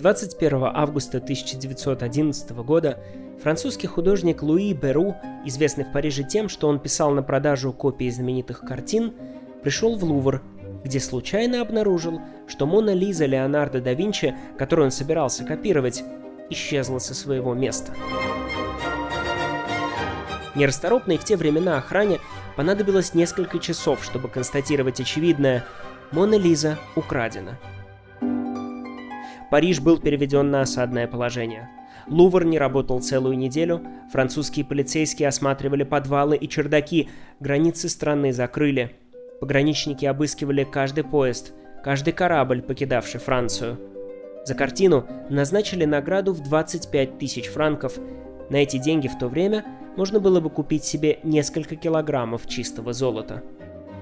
21 августа 1911 года французский художник Луи Беру, известный в Париже тем, что он писал на продажу копии знаменитых картин, пришел в Лувр, где случайно обнаружил, что Мона Лиза Леонардо да Винчи, которую он собирался копировать, исчезла со своего места. Нерасторопной в те времена охране понадобилось несколько часов, чтобы констатировать очевидное – Мона Лиза украдена – Париж был переведен на осадное положение. Лувр не работал целую неделю, французские полицейские осматривали подвалы и чердаки, границы страны закрыли. Пограничники обыскивали каждый поезд, каждый корабль, покидавший Францию. За картину назначили награду в 25 тысяч франков. На эти деньги в то время можно было бы купить себе несколько килограммов чистого золота.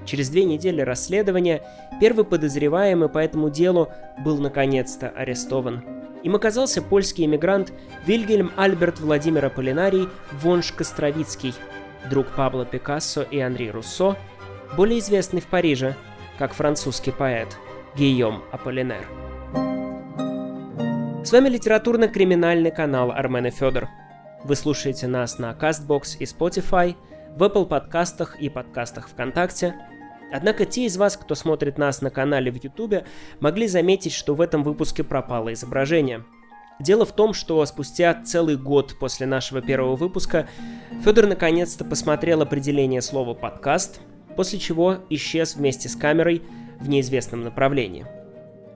Через две недели расследования первый подозреваемый по этому делу был наконец-то арестован. Им оказался польский эмигрант Вильгельм Альберт Владимир Аполлинарий Вонш Костровицкий, друг Пабло Пикассо и Анри Руссо, более известный в Париже как французский поэт Гийом Аполлинер. С вами литературно-криминальный канал Армен и Федор. Вы слушаете нас на CastBox и Spotify, в Apple подкастах и подкастах ВКонтакте – Однако те из вас, кто смотрит нас на канале в YouTube, могли заметить, что в этом выпуске пропало изображение. Дело в том, что спустя целый год после нашего первого выпуска Федор наконец-то посмотрел определение слова «подкаст», после чего исчез вместе с камерой в неизвестном направлении.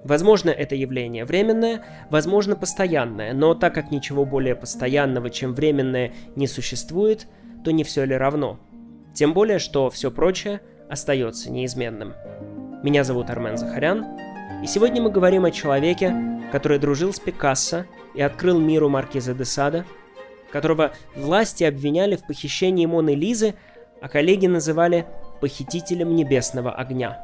Возможно, это явление временное, возможно, постоянное, но так как ничего более постоянного, чем временное, не существует, то не все ли равно? Тем более, что все прочее – остается неизменным. Меня зовут Армен Захарян, и сегодня мы говорим о человеке, который дружил с Пикассо и открыл миру Маркиза де Сада, которого власти обвиняли в похищении Моны Лизы, а коллеги называли похитителем небесного огня.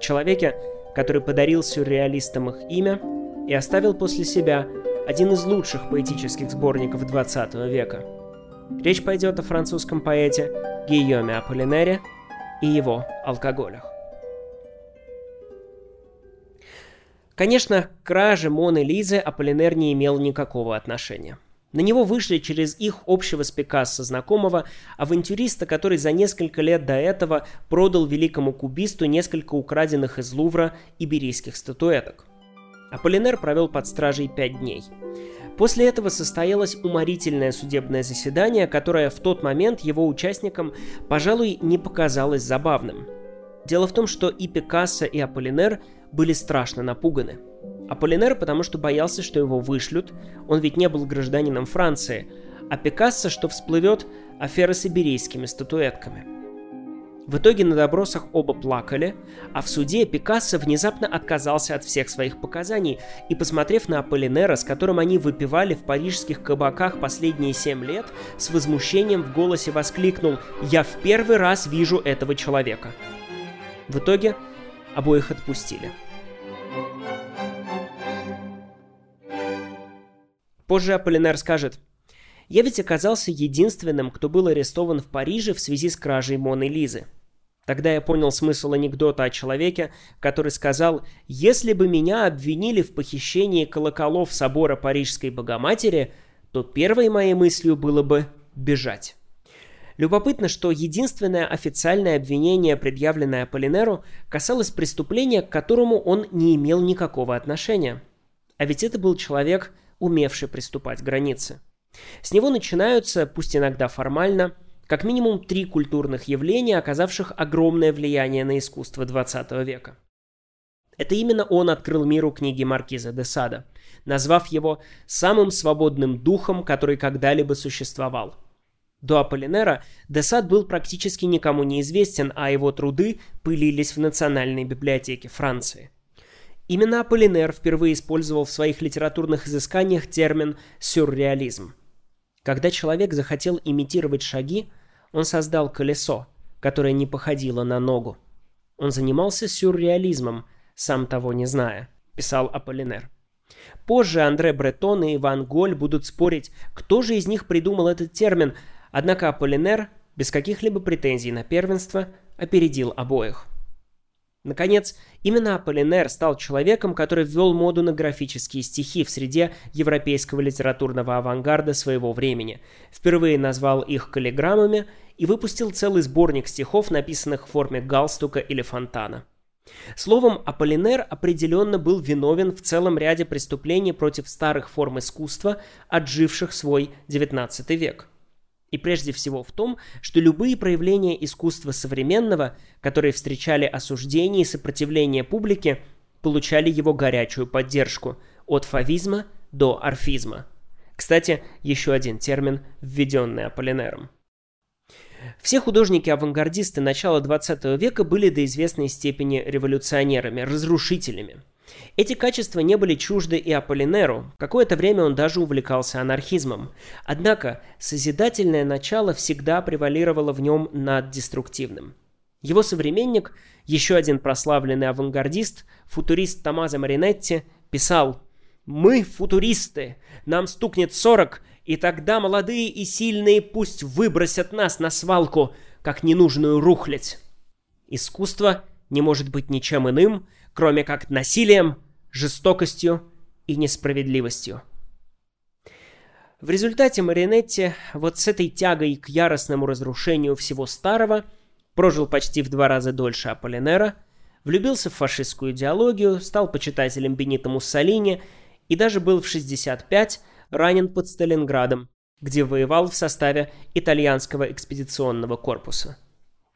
Человеке, который подарил сюрреалистам их имя и оставил после себя один из лучших поэтических сборников 20 века. Речь пойдет о французском поэте Гийоме Аполлинере – и его алкоголях. Конечно, к краже Моны Лизы Аполлинер не имел никакого отношения. На него вышли через их общего с Пикассо знакомого авантюриста, который за несколько лет до этого продал великому кубисту несколько украденных из Лувра иберийских статуэток. Аполлинер провел под стражей пять дней. После этого состоялось уморительное судебное заседание, которое в тот момент его участникам, пожалуй, не показалось забавным. Дело в том, что и Пикассо, и Аполлинер были страшно напуганы. Аполлинер, потому что боялся, что его вышлют, он ведь не был гражданином Франции, а Пикассо, что всплывет афера с иберийскими статуэтками – в итоге на добросах оба плакали, а в суде Пикассо внезапно отказался от всех своих показаний и, посмотрев на Аполлинера, с которым они выпивали в парижских кабаках последние семь лет, с возмущением в голосе воскликнул «Я в первый раз вижу этого человека». В итоге обоих отпустили. Позже Аполлинер скажет «Я ведь оказался единственным, кто был арестован в Париже в связи с кражей Моны Лизы. Тогда я понял смысл анекдота о человеке, который сказал, если бы меня обвинили в похищении колоколов собора Парижской Богоматери, то первой моей мыслью было бы бежать. Любопытно, что единственное официальное обвинение, предъявленное Аполлинеру, касалось преступления, к которому он не имел никакого отношения. А ведь это был человек, умевший приступать к границе. С него начинаются, пусть иногда формально, как минимум три культурных явления, оказавших огромное влияние на искусство 20 века. Это именно он открыл миру книги Маркиза де Сада, назвав его самым свободным духом, который когда-либо существовал. До Аполлинера де Сад был практически никому не известен, а его труды пылились в Национальной библиотеке Франции. Именно Аполлинер впервые использовал в своих литературных изысканиях термин «сюрреализм». Когда человек захотел имитировать шаги, он создал колесо, которое не походило на ногу. Он занимался сюрреализмом, сам того не зная, писал Аполлинер. Позже Андре Бретон и Иван Голь будут спорить, кто же из них придумал этот термин, однако Аполлинер, без каких-либо претензий на первенство, опередил обоих. Наконец, именно Аполлинер стал человеком, который ввел моду на графические стихи в среде европейского литературного авангарда своего времени. Впервые назвал их каллиграммами и выпустил целый сборник стихов, написанных в форме галстука или фонтана. Словом, Аполлинер определенно был виновен в целом ряде преступлений против старых форм искусства, отживших свой XIX век – и прежде всего в том, что любые проявления искусства современного, которые встречали осуждение и сопротивление публики, получали его горячую поддержку от фавизма до орфизма. Кстати, еще один термин, введенный Аполлинером. Все художники-авангардисты начала XX века были до известной степени революционерами, разрушителями – эти качества не были чужды и Аполлинеру, какое-то время он даже увлекался анархизмом. Однако созидательное начало всегда превалировало в нем над деструктивным. Его современник, еще один прославленный авангардист, футурист Томазо Маринетти, писал «Мы футуристы, нам стукнет сорок, и тогда молодые и сильные пусть выбросят нас на свалку, как ненужную рухлядь». Искусство не может быть ничем иным, кроме как насилием, жестокостью и несправедливостью. В результате Маринетти вот с этой тягой к яростному разрушению всего старого прожил почти в два раза дольше Аполлинера, влюбился в фашистскую идеологию, стал почитателем Бенита Муссолини и даже был в 65 ранен под Сталинградом, где воевал в составе итальянского экспедиционного корпуса.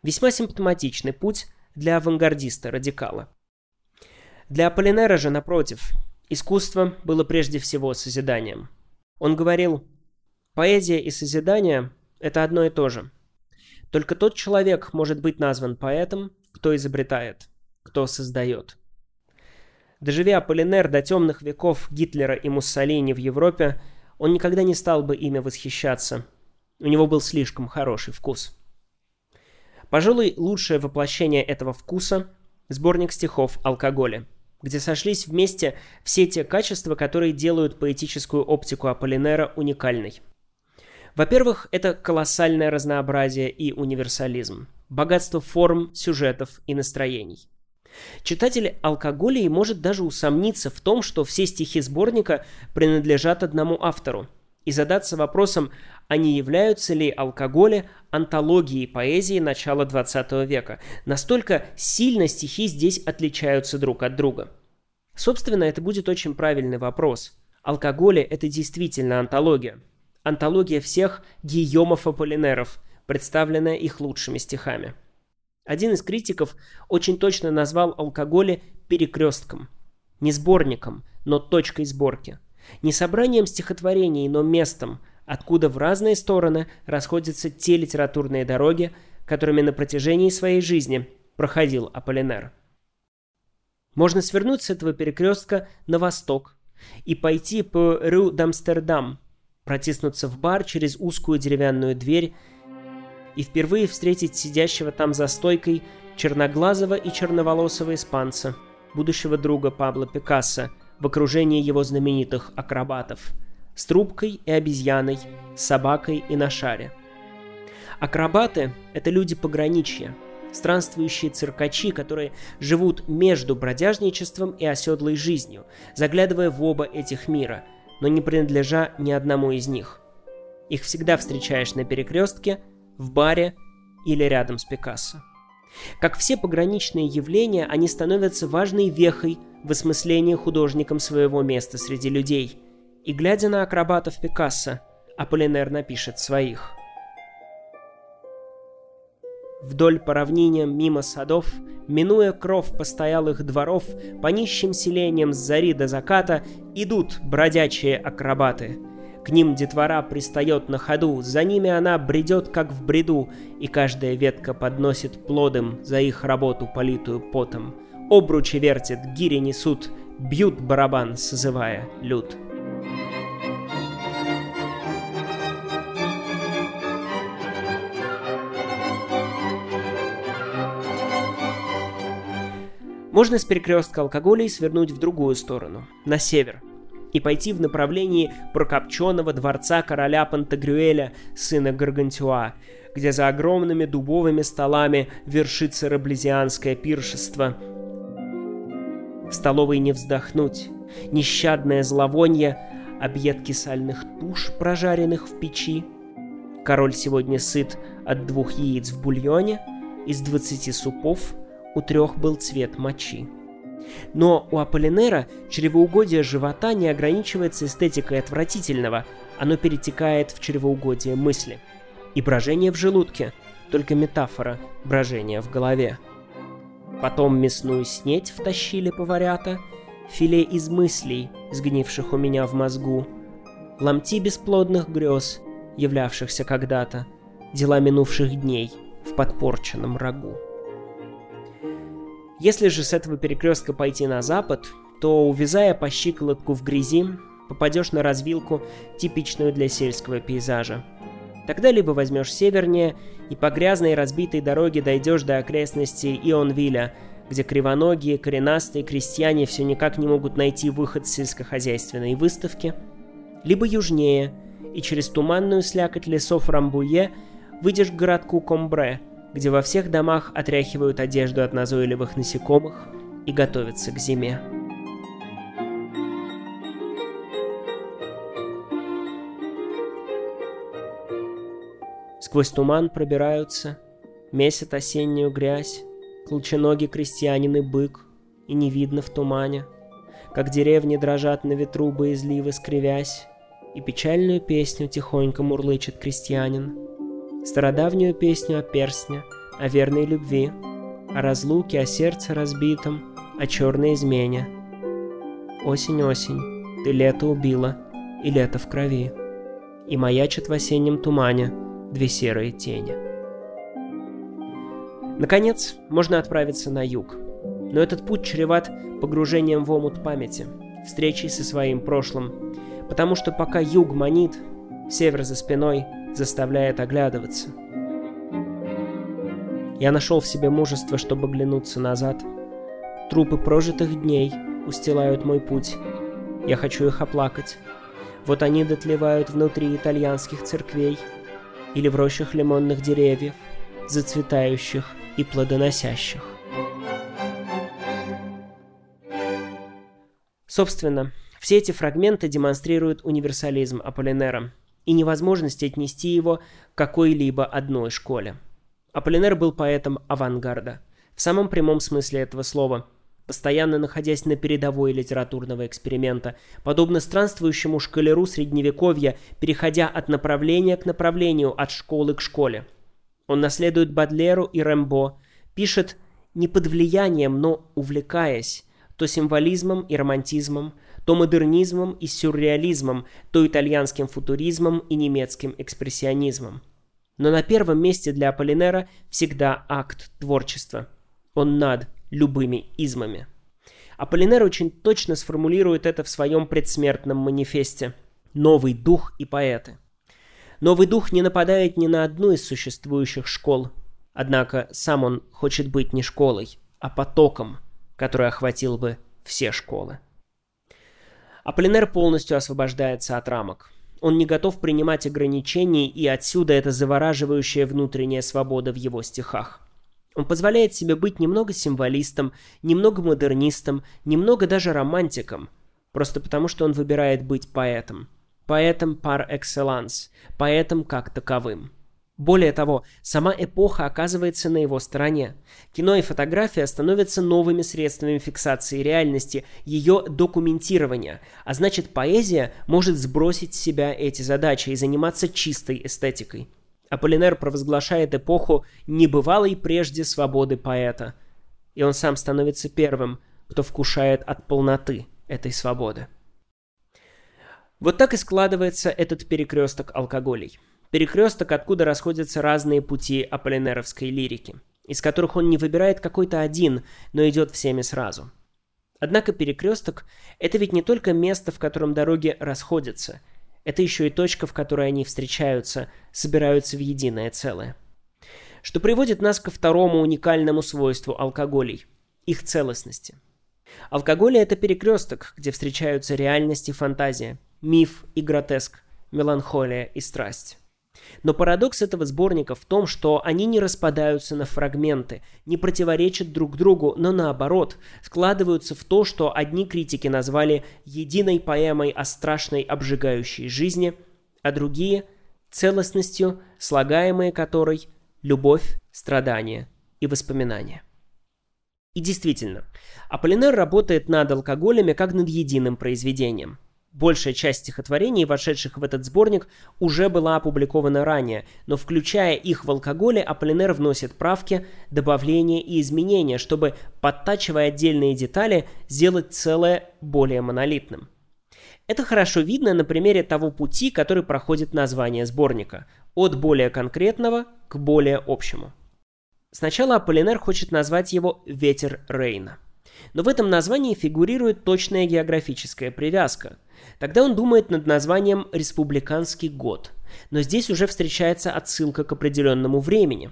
Весьма симптоматичный путь для авангардиста-радикала. Для Аполлинера же, напротив, искусство было прежде всего созиданием. Он говорил, поэзия и созидание – это одно и то же. Только тот человек может быть назван поэтом, кто изобретает, кто создает. Доживя Аполлинер до темных веков Гитлера и Муссолини в Европе, он никогда не стал бы ими восхищаться. У него был слишком хороший вкус. Пожалуй, лучшее воплощение этого вкуса – сборник стихов «Алкоголя», где сошлись вместе все те качества, которые делают поэтическую оптику Аполлинера уникальной. Во-первых, это колоссальное разнообразие и универсализм, богатство форм, сюжетов и настроений. Читатель алкоголей может даже усомниться в том, что все стихи сборника принадлежат одному автору, и задаться вопросом, а не являются ли алкоголи антологией поэзии начала XX века. Настолько сильно стихи здесь отличаются друг от друга. Собственно, это будет очень правильный вопрос. Алкоголи – это действительно антология. Антология всех гийомов-аполлинеров, представленная их лучшими стихами. Один из критиков очень точно назвал алкоголи перекрестком. Не сборником, но точкой сборки – не собранием стихотворений, но местом, откуда в разные стороны расходятся те литературные дороги, которыми на протяжении своей жизни проходил Аполлинер. Можно свернуть с этого перекрестка на восток и пойти по Рю d'Амстердам, протиснуться в бар через узкую деревянную дверь и впервые встретить сидящего там за стойкой черноглазого и черноволосого испанца, будущего друга Пабло Пикассо, в окружении его знаменитых акробатов с трубкой и обезьяной, с собакой и на шаре. Акробаты – это люди пограничья, странствующие циркачи, которые живут между бродяжничеством и оседлой жизнью, заглядывая в оба этих мира, но не принадлежа ни одному из них. Их всегда встречаешь на перекрестке, в баре или рядом с Пикассо. Как все пограничные явления, они становятся важной вехой в осмыслении художником своего места среди людей. И глядя на акробатов Пикассо, Аполлинер напишет своих. Вдоль по равниням, мимо садов, минуя кров постоялых дворов, по нищим селениям с зари до заката идут бродячие акробаты — к ним детвора пристает на ходу, за ними она бредет, как в бреду, и каждая ветка подносит плодом за их работу, политую потом. Обручи вертят, гири несут, бьют барабан, созывая люд. Можно с перекрестка алкоголей свернуть в другую сторону, на север, и пойти в направлении прокопченного дворца короля Пантагрюэля, сына Гаргантюа, где за огромными дубовыми столами вершится раблезианское пиршество, В столовой не вздохнуть. Нещадное зловонье, объедки сальных туш, прожаренных в печи. Король сегодня сыт от двух яиц в бульоне, из двадцати супов у трех был цвет мочи. Но у Аполлинера чревоугодие живота не ограничивается эстетикой отвратительного, оно перетекает в чревоугодие мысли. И брожение в желудке – только метафора брожения в голове. Потом мясную снеть втащили поварята, филе из мыслей, сгнивших у меня в мозгу, ломти бесплодных грез, являвшихся когда-то, дела минувших дней в подпорченном рагу. Если же с этого перекрестка пойти на запад, то, увязая по щиколотку в грязи, попадешь на развилку, типичную для сельского пейзажа. Тогда либо возьмешь севернее и по грязной разбитой дороге дойдешь до окрестностей Ионвиля, где кривоногие, коренастые крестьяне все никак не могут найти выход с сельскохозяйственной выставки, либо южнее и через туманную слякоть лесов Рамбуе выйдешь к городку Комбре, где во всех домах отряхивают одежду от назойливых насекомых и готовятся к зиме. Сквозь туман пробираются, месят осеннюю грязь, Клученогий крестьянин и бык, и не видно в тумане, Как деревни дрожат на ветру боязливо скривясь, И печальную песню тихонько мурлычет крестьянин, Стародавнюю песню о перстне, о верной любви, О разлуке, о сердце разбитом, о черной измене. Осень-осень, ты лето убила, и лето в крови, И маячат в осеннем тумане — две серые тени. Наконец, можно отправиться на юг. Но этот путь чреват погружением в омут памяти, встречей со своим прошлым, потому что пока юг манит, север за спиной заставляет оглядываться. Я нашел в себе мужество, чтобы глянуться назад. Трупы прожитых дней устилают мой путь. Я хочу их оплакать. Вот они дотлевают внутри итальянских церквей — или в рощах лимонных деревьев, зацветающих и плодоносящих. Собственно, все эти фрагменты демонстрируют универсализм Аполлинера и невозможность отнести его к какой-либо одной школе. Аполлинер был поэтом авангарда, в самом прямом смысле этого слова – постоянно находясь на передовой литературного эксперимента, подобно странствующему шкалеру средневековья, переходя от направления к направлению, от школы к школе. Он наследует Бадлеру и Рэмбо, пишет не под влиянием, но увлекаясь, то символизмом и романтизмом, то модернизмом и сюрреализмом, то итальянским футуризмом и немецким экспрессионизмом. Но на первом месте для Аполлинера всегда акт творчества. Он над любыми измами. Аполлинер очень точно сформулирует это в своем предсмертном манифесте «Новый дух и поэты». Новый дух не нападает ни на одну из существующих школ, однако сам он хочет быть не школой, а потоком, который охватил бы все школы. Аполлинер полностью освобождается от рамок. Он не готов принимать ограничений, и отсюда эта завораживающая внутренняя свобода в его стихах – он позволяет себе быть немного символистом, немного модернистом, немного даже романтиком, просто потому что он выбирает быть поэтом. Поэтом par excellence, поэтом как таковым. Более того, сама эпоха оказывается на его стороне. Кино и фотография становятся новыми средствами фиксации реальности, ее документирования, а значит поэзия может сбросить с себя эти задачи и заниматься чистой эстетикой. Аполлинер провозглашает эпоху небывалой прежде свободы поэта, и он сам становится первым, кто вкушает от полноты этой свободы. Вот так и складывается этот перекресток алкоголей. Перекресток, откуда расходятся разные пути аполлинеровской лирики, из которых он не выбирает какой-то один, но идет всеми сразу. Однако перекресток – это ведь не только место, в котором дороги расходятся – это еще и точка, в которой они встречаются, собираются в единое целое. Что приводит нас ко второму уникальному свойству алкоголей – их целостности. Алкоголь – это перекресток, где встречаются реальность и фантазия, миф и гротеск, меланхолия и страсть. Но парадокс этого сборника в том, что они не распадаются на фрагменты, не противоречат друг другу, но наоборот, складываются в то, что одни критики назвали единой поэмой о страшной обжигающей жизни, а другие – целостностью, слагаемые которой – любовь, страдания и воспоминания. И действительно, Аполлинер работает над алкоголями как над единым произведением – Большая часть стихотворений, вошедших в этот сборник, уже была опубликована ранее, но включая их в алкоголе, Аполлинер вносит правки, добавления и изменения, чтобы, подтачивая отдельные детали, сделать целое более монолитным. Это хорошо видно на примере того пути, который проходит название сборника – от более конкретного к более общему. Сначала Аполлинер хочет назвать его «Ветер Рейна». Но в этом названии фигурирует точная географическая привязка – Тогда он думает над названием «Республиканский год». Но здесь уже встречается отсылка к определенному времени.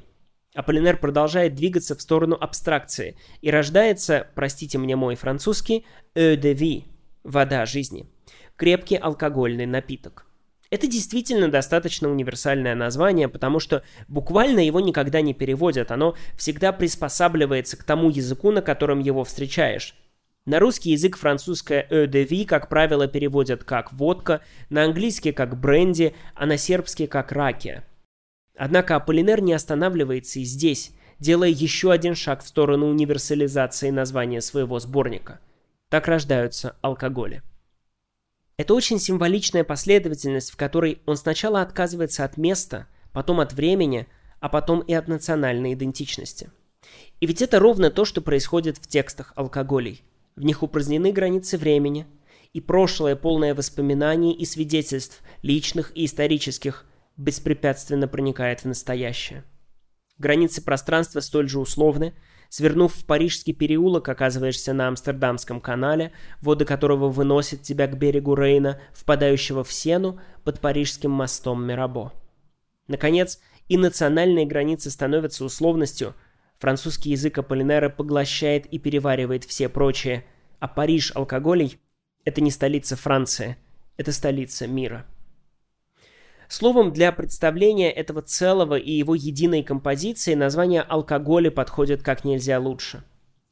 Аполлинер продолжает двигаться в сторону абстракции и рождается, простите мне мой французский, «eau de vie» – «вода жизни» – крепкий алкогольный напиток. Это действительно достаточно универсальное название, потому что буквально его никогда не переводят, оно всегда приспосабливается к тому языку, на котором его встречаешь. На русский язык французское «eau de vie», как правило, переводят как «водка», на английский как «бренди», а на сербский как «ракия». Однако Аполлинер не останавливается и здесь, делая еще один шаг в сторону универсализации названия своего сборника. Так рождаются алкоголи. Это очень символичная последовательность, в которой он сначала отказывается от места, потом от времени, а потом и от национальной идентичности. И ведь это ровно то, что происходит в текстах алкоголей. В них упразднены границы времени, и прошлое, полное воспоминаний и свидетельств, личных и исторических, беспрепятственно проникает в настоящее. Границы пространства столь же условны. Свернув в Парижский переулок, оказываешься на Амстердамском канале, воды которого выносят тебя к берегу Рейна, впадающего в Сену под Парижским мостом Мирабо. Наконец, и национальные границы становятся условностью – Французский язык Аполлинера поглощает и переваривает все прочие, а Париж алкоголей – это не столица Франции, это столица мира. Словом, для представления этого целого и его единой композиции название алкоголя подходит как нельзя лучше.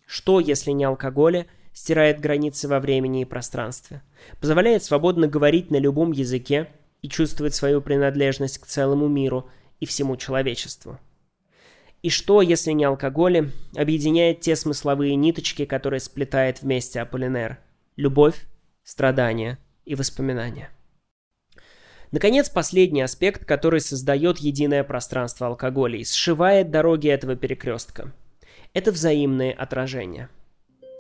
Что, если не алкоголя, стирает границы во времени и пространстве, позволяет свободно говорить на любом языке и чувствовать свою принадлежность к целому миру и всему человечеству – и что, если не алкоголь, объединяет те смысловые ниточки, которые сплетает вместе Аполлинер? Любовь, страдания и воспоминания. Наконец, последний аспект, который создает единое пространство алкоголей, сшивает дороги этого перекрестка. Это взаимные отражения.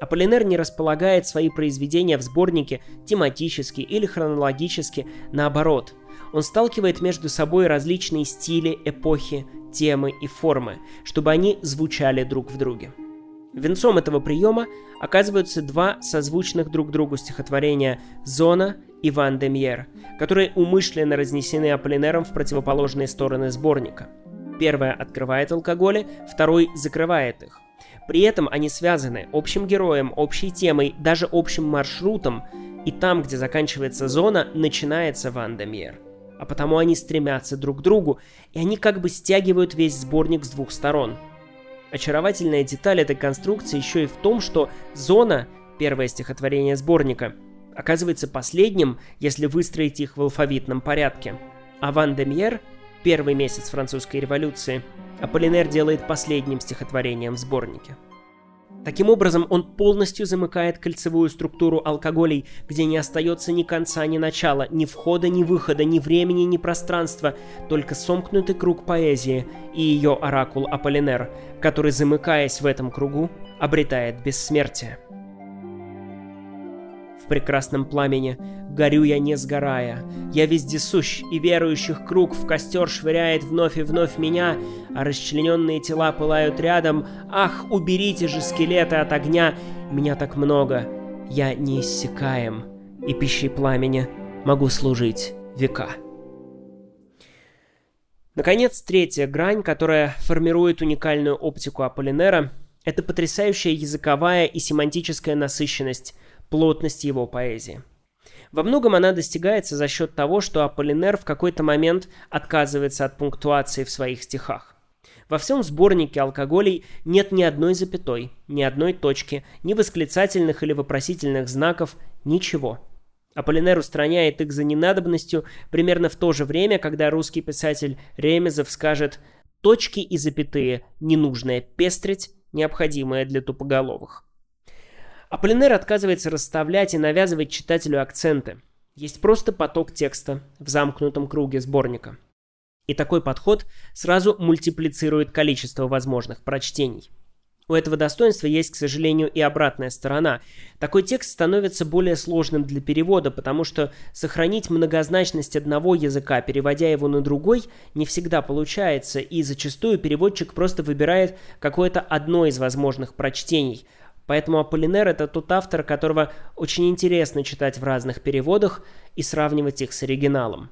Аполлинер не располагает свои произведения в сборнике тематически или хронологически, наоборот. Он сталкивает между собой различные стили, эпохи, темы и формы, чтобы они звучали друг в друге. Венцом этого приема оказываются два созвучных друг другу стихотворения «Зона» и «Ван де Мьер», которые умышленно разнесены Аполлинером в противоположные стороны сборника. Первое открывает алкоголи, второй закрывает их. При этом они связаны общим героем, общей темой, даже общим маршрутом, и там, где заканчивается зона, начинается Ван де Мьер а потому они стремятся друг к другу, и они как бы стягивают весь сборник с двух сторон. Очаровательная деталь этой конструкции еще и в том, что «Зона» — первое стихотворение сборника — оказывается последним, если выстроить их в алфавитном порядке. А «Ван де Мьер» — первый месяц французской революции — Аполлинер делает последним стихотворением в сборнике. Таким образом, он полностью замыкает кольцевую структуру алкоголей, где не остается ни конца, ни начала, ни входа, ни выхода, ни времени, ни пространства, только сомкнутый круг поэзии и ее оракул Аполлинер, который, замыкаясь в этом кругу, обретает бессмертие в прекрасном пламени, горю я не сгорая. Я вездесущ, и верующих круг в костер швыряет вновь и вновь меня, а расчлененные тела пылают рядом. Ах, уберите же скелеты от огня, меня так много, я неиссякаем, и пищей пламени могу служить века. Наконец, третья грань, которая формирует уникальную оптику Аполлинера, это потрясающая языковая и семантическая насыщенность, плотность его поэзии. Во многом она достигается за счет того, что Аполлинер в какой-то момент отказывается от пунктуации в своих стихах. Во всем сборнике алкоголей нет ни одной запятой, ни одной точки, ни восклицательных или вопросительных знаков, ничего. Аполлинер устраняет их за ненадобностью примерно в то же время, когда русский писатель Ремезов скажет «точки и запятые – ненужная пестрить, необходимая для тупоголовых». Аполлинер отказывается расставлять и навязывать читателю акценты. Есть просто поток текста в замкнутом круге сборника. И такой подход сразу мультиплицирует количество возможных прочтений. У этого достоинства есть, к сожалению, и обратная сторона. Такой текст становится более сложным для перевода, потому что сохранить многозначность одного языка, переводя его на другой, не всегда получается, и зачастую переводчик просто выбирает какое-то одно из возможных прочтений, Поэтому Аполлинер — это тот автор, которого очень интересно читать в разных переводах и сравнивать их с оригиналом.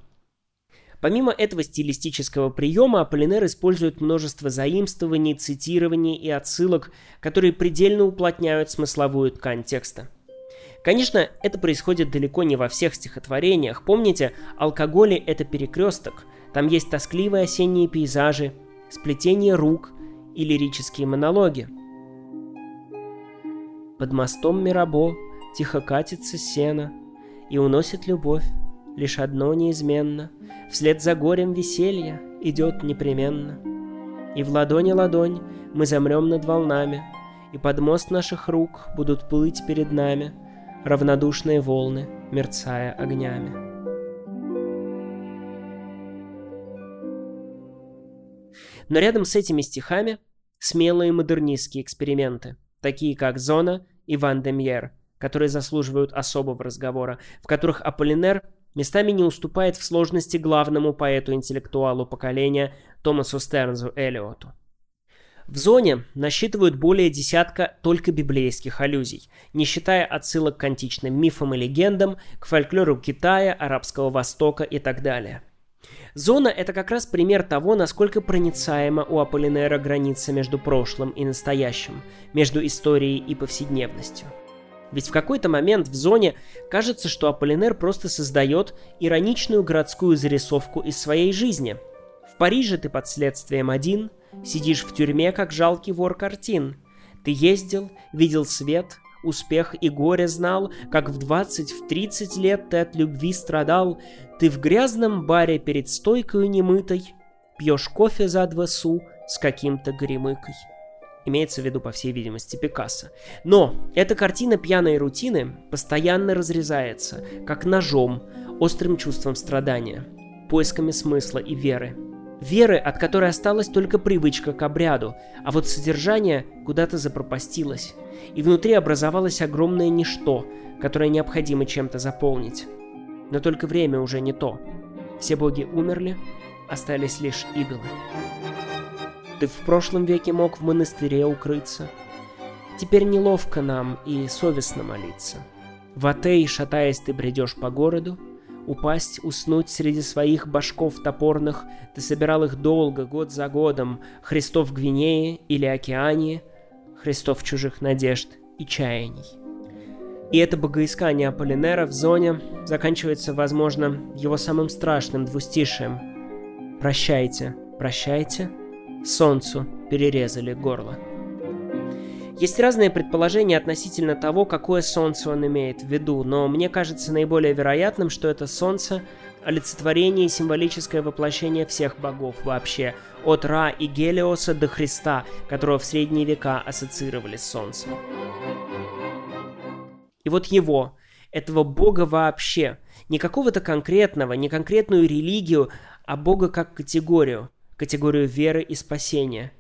Помимо этого стилистического приема, Аполлинер использует множество заимствований, цитирований и отсылок, которые предельно уплотняют смысловую ткань текста. Конечно, это происходит далеко не во всех стихотворениях. Помните, алкоголи — это перекресток. Там есть тоскливые осенние пейзажи, сплетение рук и лирические монологи — под мостом Мирабо тихо катится сено И уносит любовь, лишь одно неизменно, Вслед за горем веселья идет непременно. И в ладони ладонь мы замрем над волнами, И под мост наших рук будут плыть перед нами Равнодушные волны, мерцая огнями. Но рядом с этими стихами смелые модернистские эксперименты – такие как «Зона» и «Ван Демьер», которые заслуживают особого разговора, в которых Аполлинер местами не уступает в сложности главному поэту-интеллектуалу поколения Томасу Стернзу Элиоту. В зоне насчитывают более десятка только библейских аллюзий, не считая отсылок к античным мифам и легендам, к фольклору Китая, Арабского Востока и так далее – Зона — это как раз пример того, насколько проницаема у Аполлинера граница между прошлым и настоящим, между историей и повседневностью. Ведь в какой-то момент в зоне кажется, что Аполлинер просто создает ироничную городскую зарисовку из своей жизни. В Париже ты под следствием один, сидишь в тюрьме, как жалкий вор картин. Ты ездил, видел свет, успех и горе знал, как в 20-30 лет ты от любви страдал, ты в грязном баре перед стойкой немытой пьешь кофе за два су с каким-то гремыкой. Имеется в виду, по всей видимости, Пикассо. Но эта картина пьяной рутины постоянно разрезается, как ножом, острым чувством страдания, поисками смысла и веры. Веры, от которой осталась только привычка к обряду, а вот содержание куда-то запропастилось, и внутри образовалось огромное ничто, которое необходимо чем-то заполнить. Но только время уже не то. Все боги умерли, остались лишь идолы. Ты в прошлом веке мог в монастыре укрыться. Теперь неловко нам и совестно молиться. В Атей, шатаясь, ты бредешь по городу, Упасть, уснуть среди своих башков топорных, ты собирал их долго, год за годом, Христов в Гвинее или Океании, Христов чужих надежд и чаяний. И это богоискание Аполлинера в зоне заканчивается, возможно, его самым страшным двустишием. «Прощайте, прощайте, солнцу перерезали горло». Есть разные предположения относительно того, какое солнце он имеет в виду, но мне кажется наиболее вероятным, что это солнце – олицетворение и символическое воплощение всех богов вообще, от Ра и Гелиоса до Христа, которого в средние века ассоциировали с солнцем. И вот его, этого бога вообще, не какого-то конкретного, не конкретную религию, а бога как категорию, категорию веры и спасения,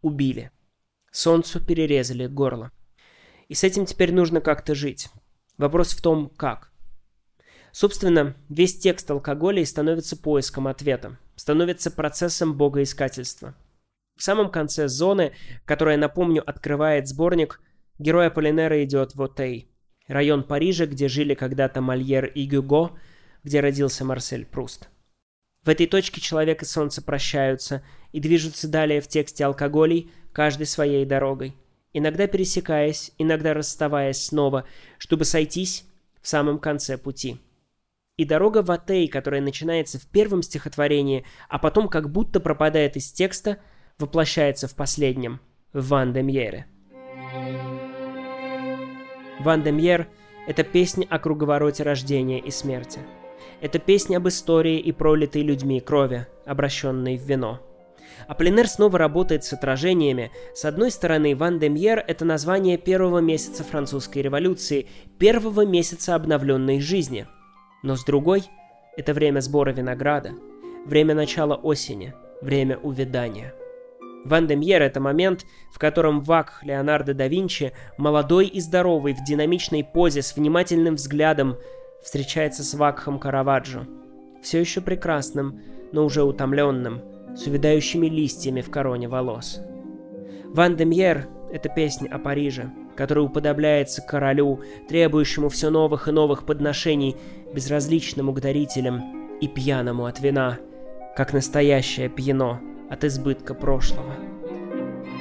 убили – Солнцу перерезали горло. И с этим теперь нужно как-то жить. Вопрос в том, как. Собственно, весь текст алкоголя становится поиском ответа, становится процессом богоискательства. В самом конце зоны, которая, напомню, открывает сборник, герой Аполлинера идет в Отей, район Парижа, где жили когда-то Мольер и Гюго, где родился Марсель Пруст. В этой точке человек и солнце прощаются и движутся далее в тексте алкоголей, каждый своей дорогой, иногда пересекаясь, иногда расставаясь снова, чтобы сойтись в самом конце пути. И дорога в Атей, которая начинается в первом стихотворении, а потом как будто пропадает из текста, воплощается в последнем, в Ван де Мьере. Ван де Мьер – это песня о круговороте рождения и смерти. Это песня об истории и пролитой людьми крови, обращенной в вино – Аполлинер снова работает с отражениями. С одной стороны, Ван де Мьер – это название первого месяца французской революции, первого месяца обновленной жизни. Но с другой – это время сбора винограда, время начала осени, время увядания. Ван де Мьер – это момент, в котором Вак Леонардо да Винчи, молодой и здоровый, в динамичной позе, с внимательным взглядом, встречается с Вакхом Караваджо. Все еще прекрасным, но уже утомленным – с увядающими листьями в короне волос. «Ван де Мьер» — это песня о Париже, которая уподобляется королю, требующему все новых и новых подношений, безразличному к дарителям и пьяному от вина, как настоящее пьяно от избытка прошлого.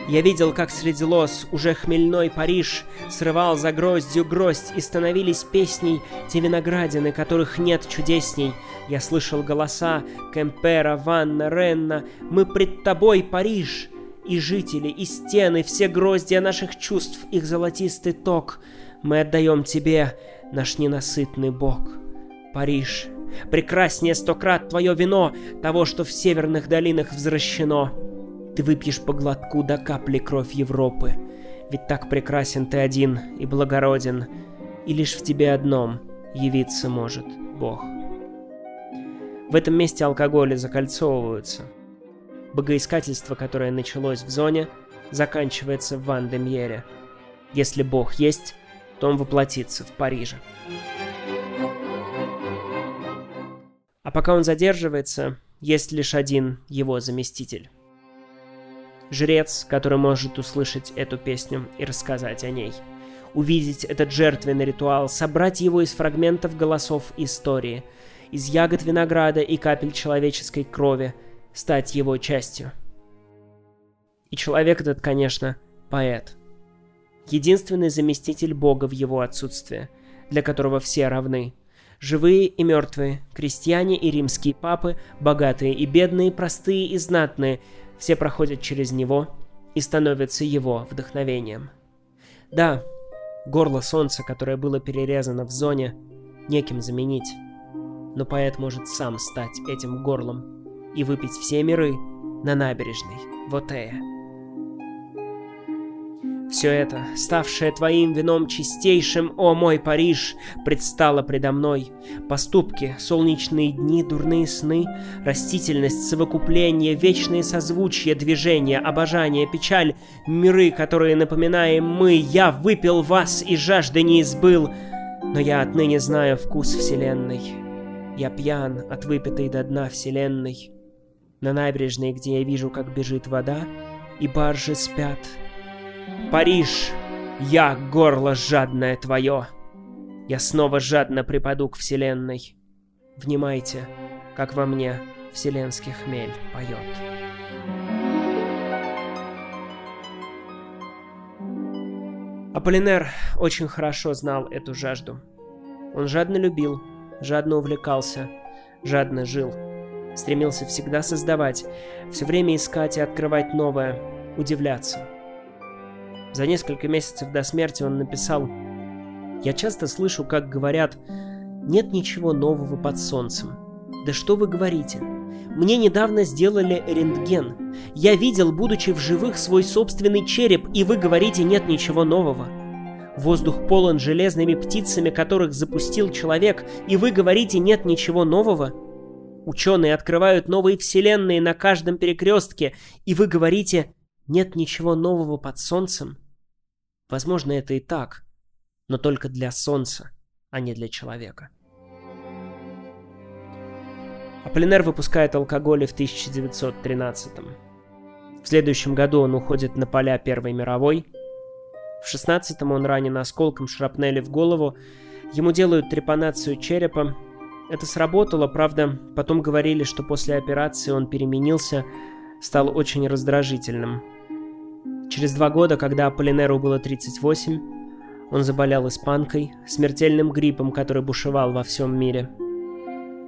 Я видел, как среди лос уже хмельной Париж срывал за гроздью гроздь, и становились песней те виноградины, которых нет чудесней. Я слышал голоса Кемпера, Ванна, Ренна «Мы пред тобой, Париж!» И жители, и стены, все гроздья наших чувств, их золотистый ток Мы отдаем тебе, наш ненасытный бог. Париж, прекраснее сто крат твое вино, того, что в северных долинах возвращено. Ты выпьешь по глотку до капли кровь Европы. Ведь так прекрасен ты один и благороден, и лишь в тебе одном явиться может Бог. В этом месте алкоголи закольцовываются. Богоискательство, которое началось в зоне, заканчивается в Ван-де-Мьере. Если Бог есть, то он воплотится в Париже. А пока он задерживается, есть лишь один его заместитель жрец, который может услышать эту песню и рассказать о ней. Увидеть этот жертвенный ритуал, собрать его из фрагментов голосов истории, из ягод винограда и капель человеческой крови, стать его частью. И человек этот, конечно, поэт. Единственный заместитель Бога в его отсутствие, для которого все равны. Живые и мертвые, крестьяне и римские папы, богатые и бедные, простые и знатные, все проходят через него и становятся его вдохновением. Да, горло солнца, которое было перерезано в зоне, неким заменить. Но поэт может сам стать этим горлом и выпить все миры на набережной Вотея. Все это, ставшее твоим вином чистейшим, о мой Париж, предстало предо мной. Поступки, солнечные дни, дурные сны, растительность, совокупление, вечные созвучия, движения, обожание, печаль, миры, которые напоминаем мы, я выпил вас и жажды не избыл, но я отныне знаю вкус вселенной. Я пьян от выпитой до дна вселенной. На набережной, где я вижу, как бежит вода, и баржи спят — Париж, я горло жадное твое. Я снова жадно припаду к вселенной. Внимайте, как во мне вселенский хмель поет. Аполлинер очень хорошо знал эту жажду. Он жадно любил, жадно увлекался, жадно жил. Стремился всегда создавать, все время искать и открывать новое, удивляться – за несколько месяцев до смерти он написал «Я часто слышу, как говорят, нет ничего нового под солнцем. Да что вы говорите? Мне недавно сделали рентген. Я видел, будучи в живых, свой собственный череп, и вы говорите, нет ничего нового. Воздух полон железными птицами, которых запустил человек, и вы говорите, нет ничего нового. Ученые открывают новые вселенные на каждом перекрестке, и вы говорите, нет ничего нового под солнцем? Возможно, это и так, но только для солнца, а не для человека. Аполлинер выпускает алкоголь в 1913 -м. В следующем году он уходит на поля Первой мировой. В 16-м он ранен осколком шрапнели в голову. Ему делают трепанацию черепа. Это сработало, правда, потом говорили, что после операции он переменился, стал очень раздражительным. Через два года, когда Аполлинеру было 38, он заболел испанкой, смертельным гриппом, который бушевал во всем мире.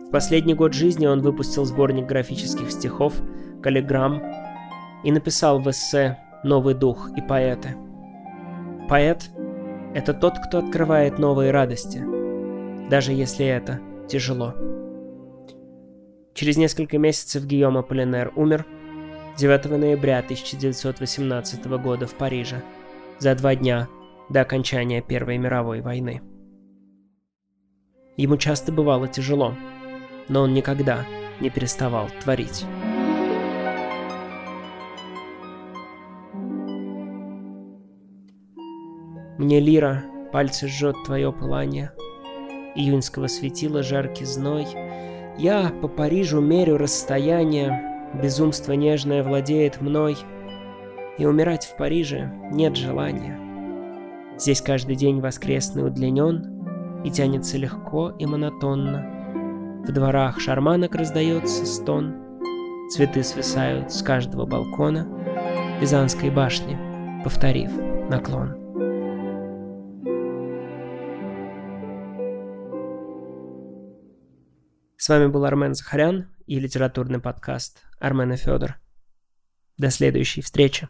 В последний год жизни он выпустил сборник графических стихов «Каллиграмм» и написал в эссе «Новый дух и поэты». Поэт — это тот, кто открывает новые радости, даже если это тяжело. Через несколько месяцев Гийом Аполлинер умер 9 ноября 1918 года в Париже, за два дня до окончания Первой мировой войны. Ему часто бывало тяжело, но он никогда не переставал творить. Мне лира, пальцы жжет твое пылание, Июньского светила жаркий зной. Я по Парижу мерю расстояние, Безумство нежное владеет мной, И умирать в Париже нет желания. Здесь каждый день воскресный удлинен И тянется легко и монотонно. В дворах шарманок раздается стон, Цветы свисают с каждого балкона, Пизанской башни, повторив наклон. С вами был Армен Захарян и литературный подкаст Армен и Федор. До следующей встречи.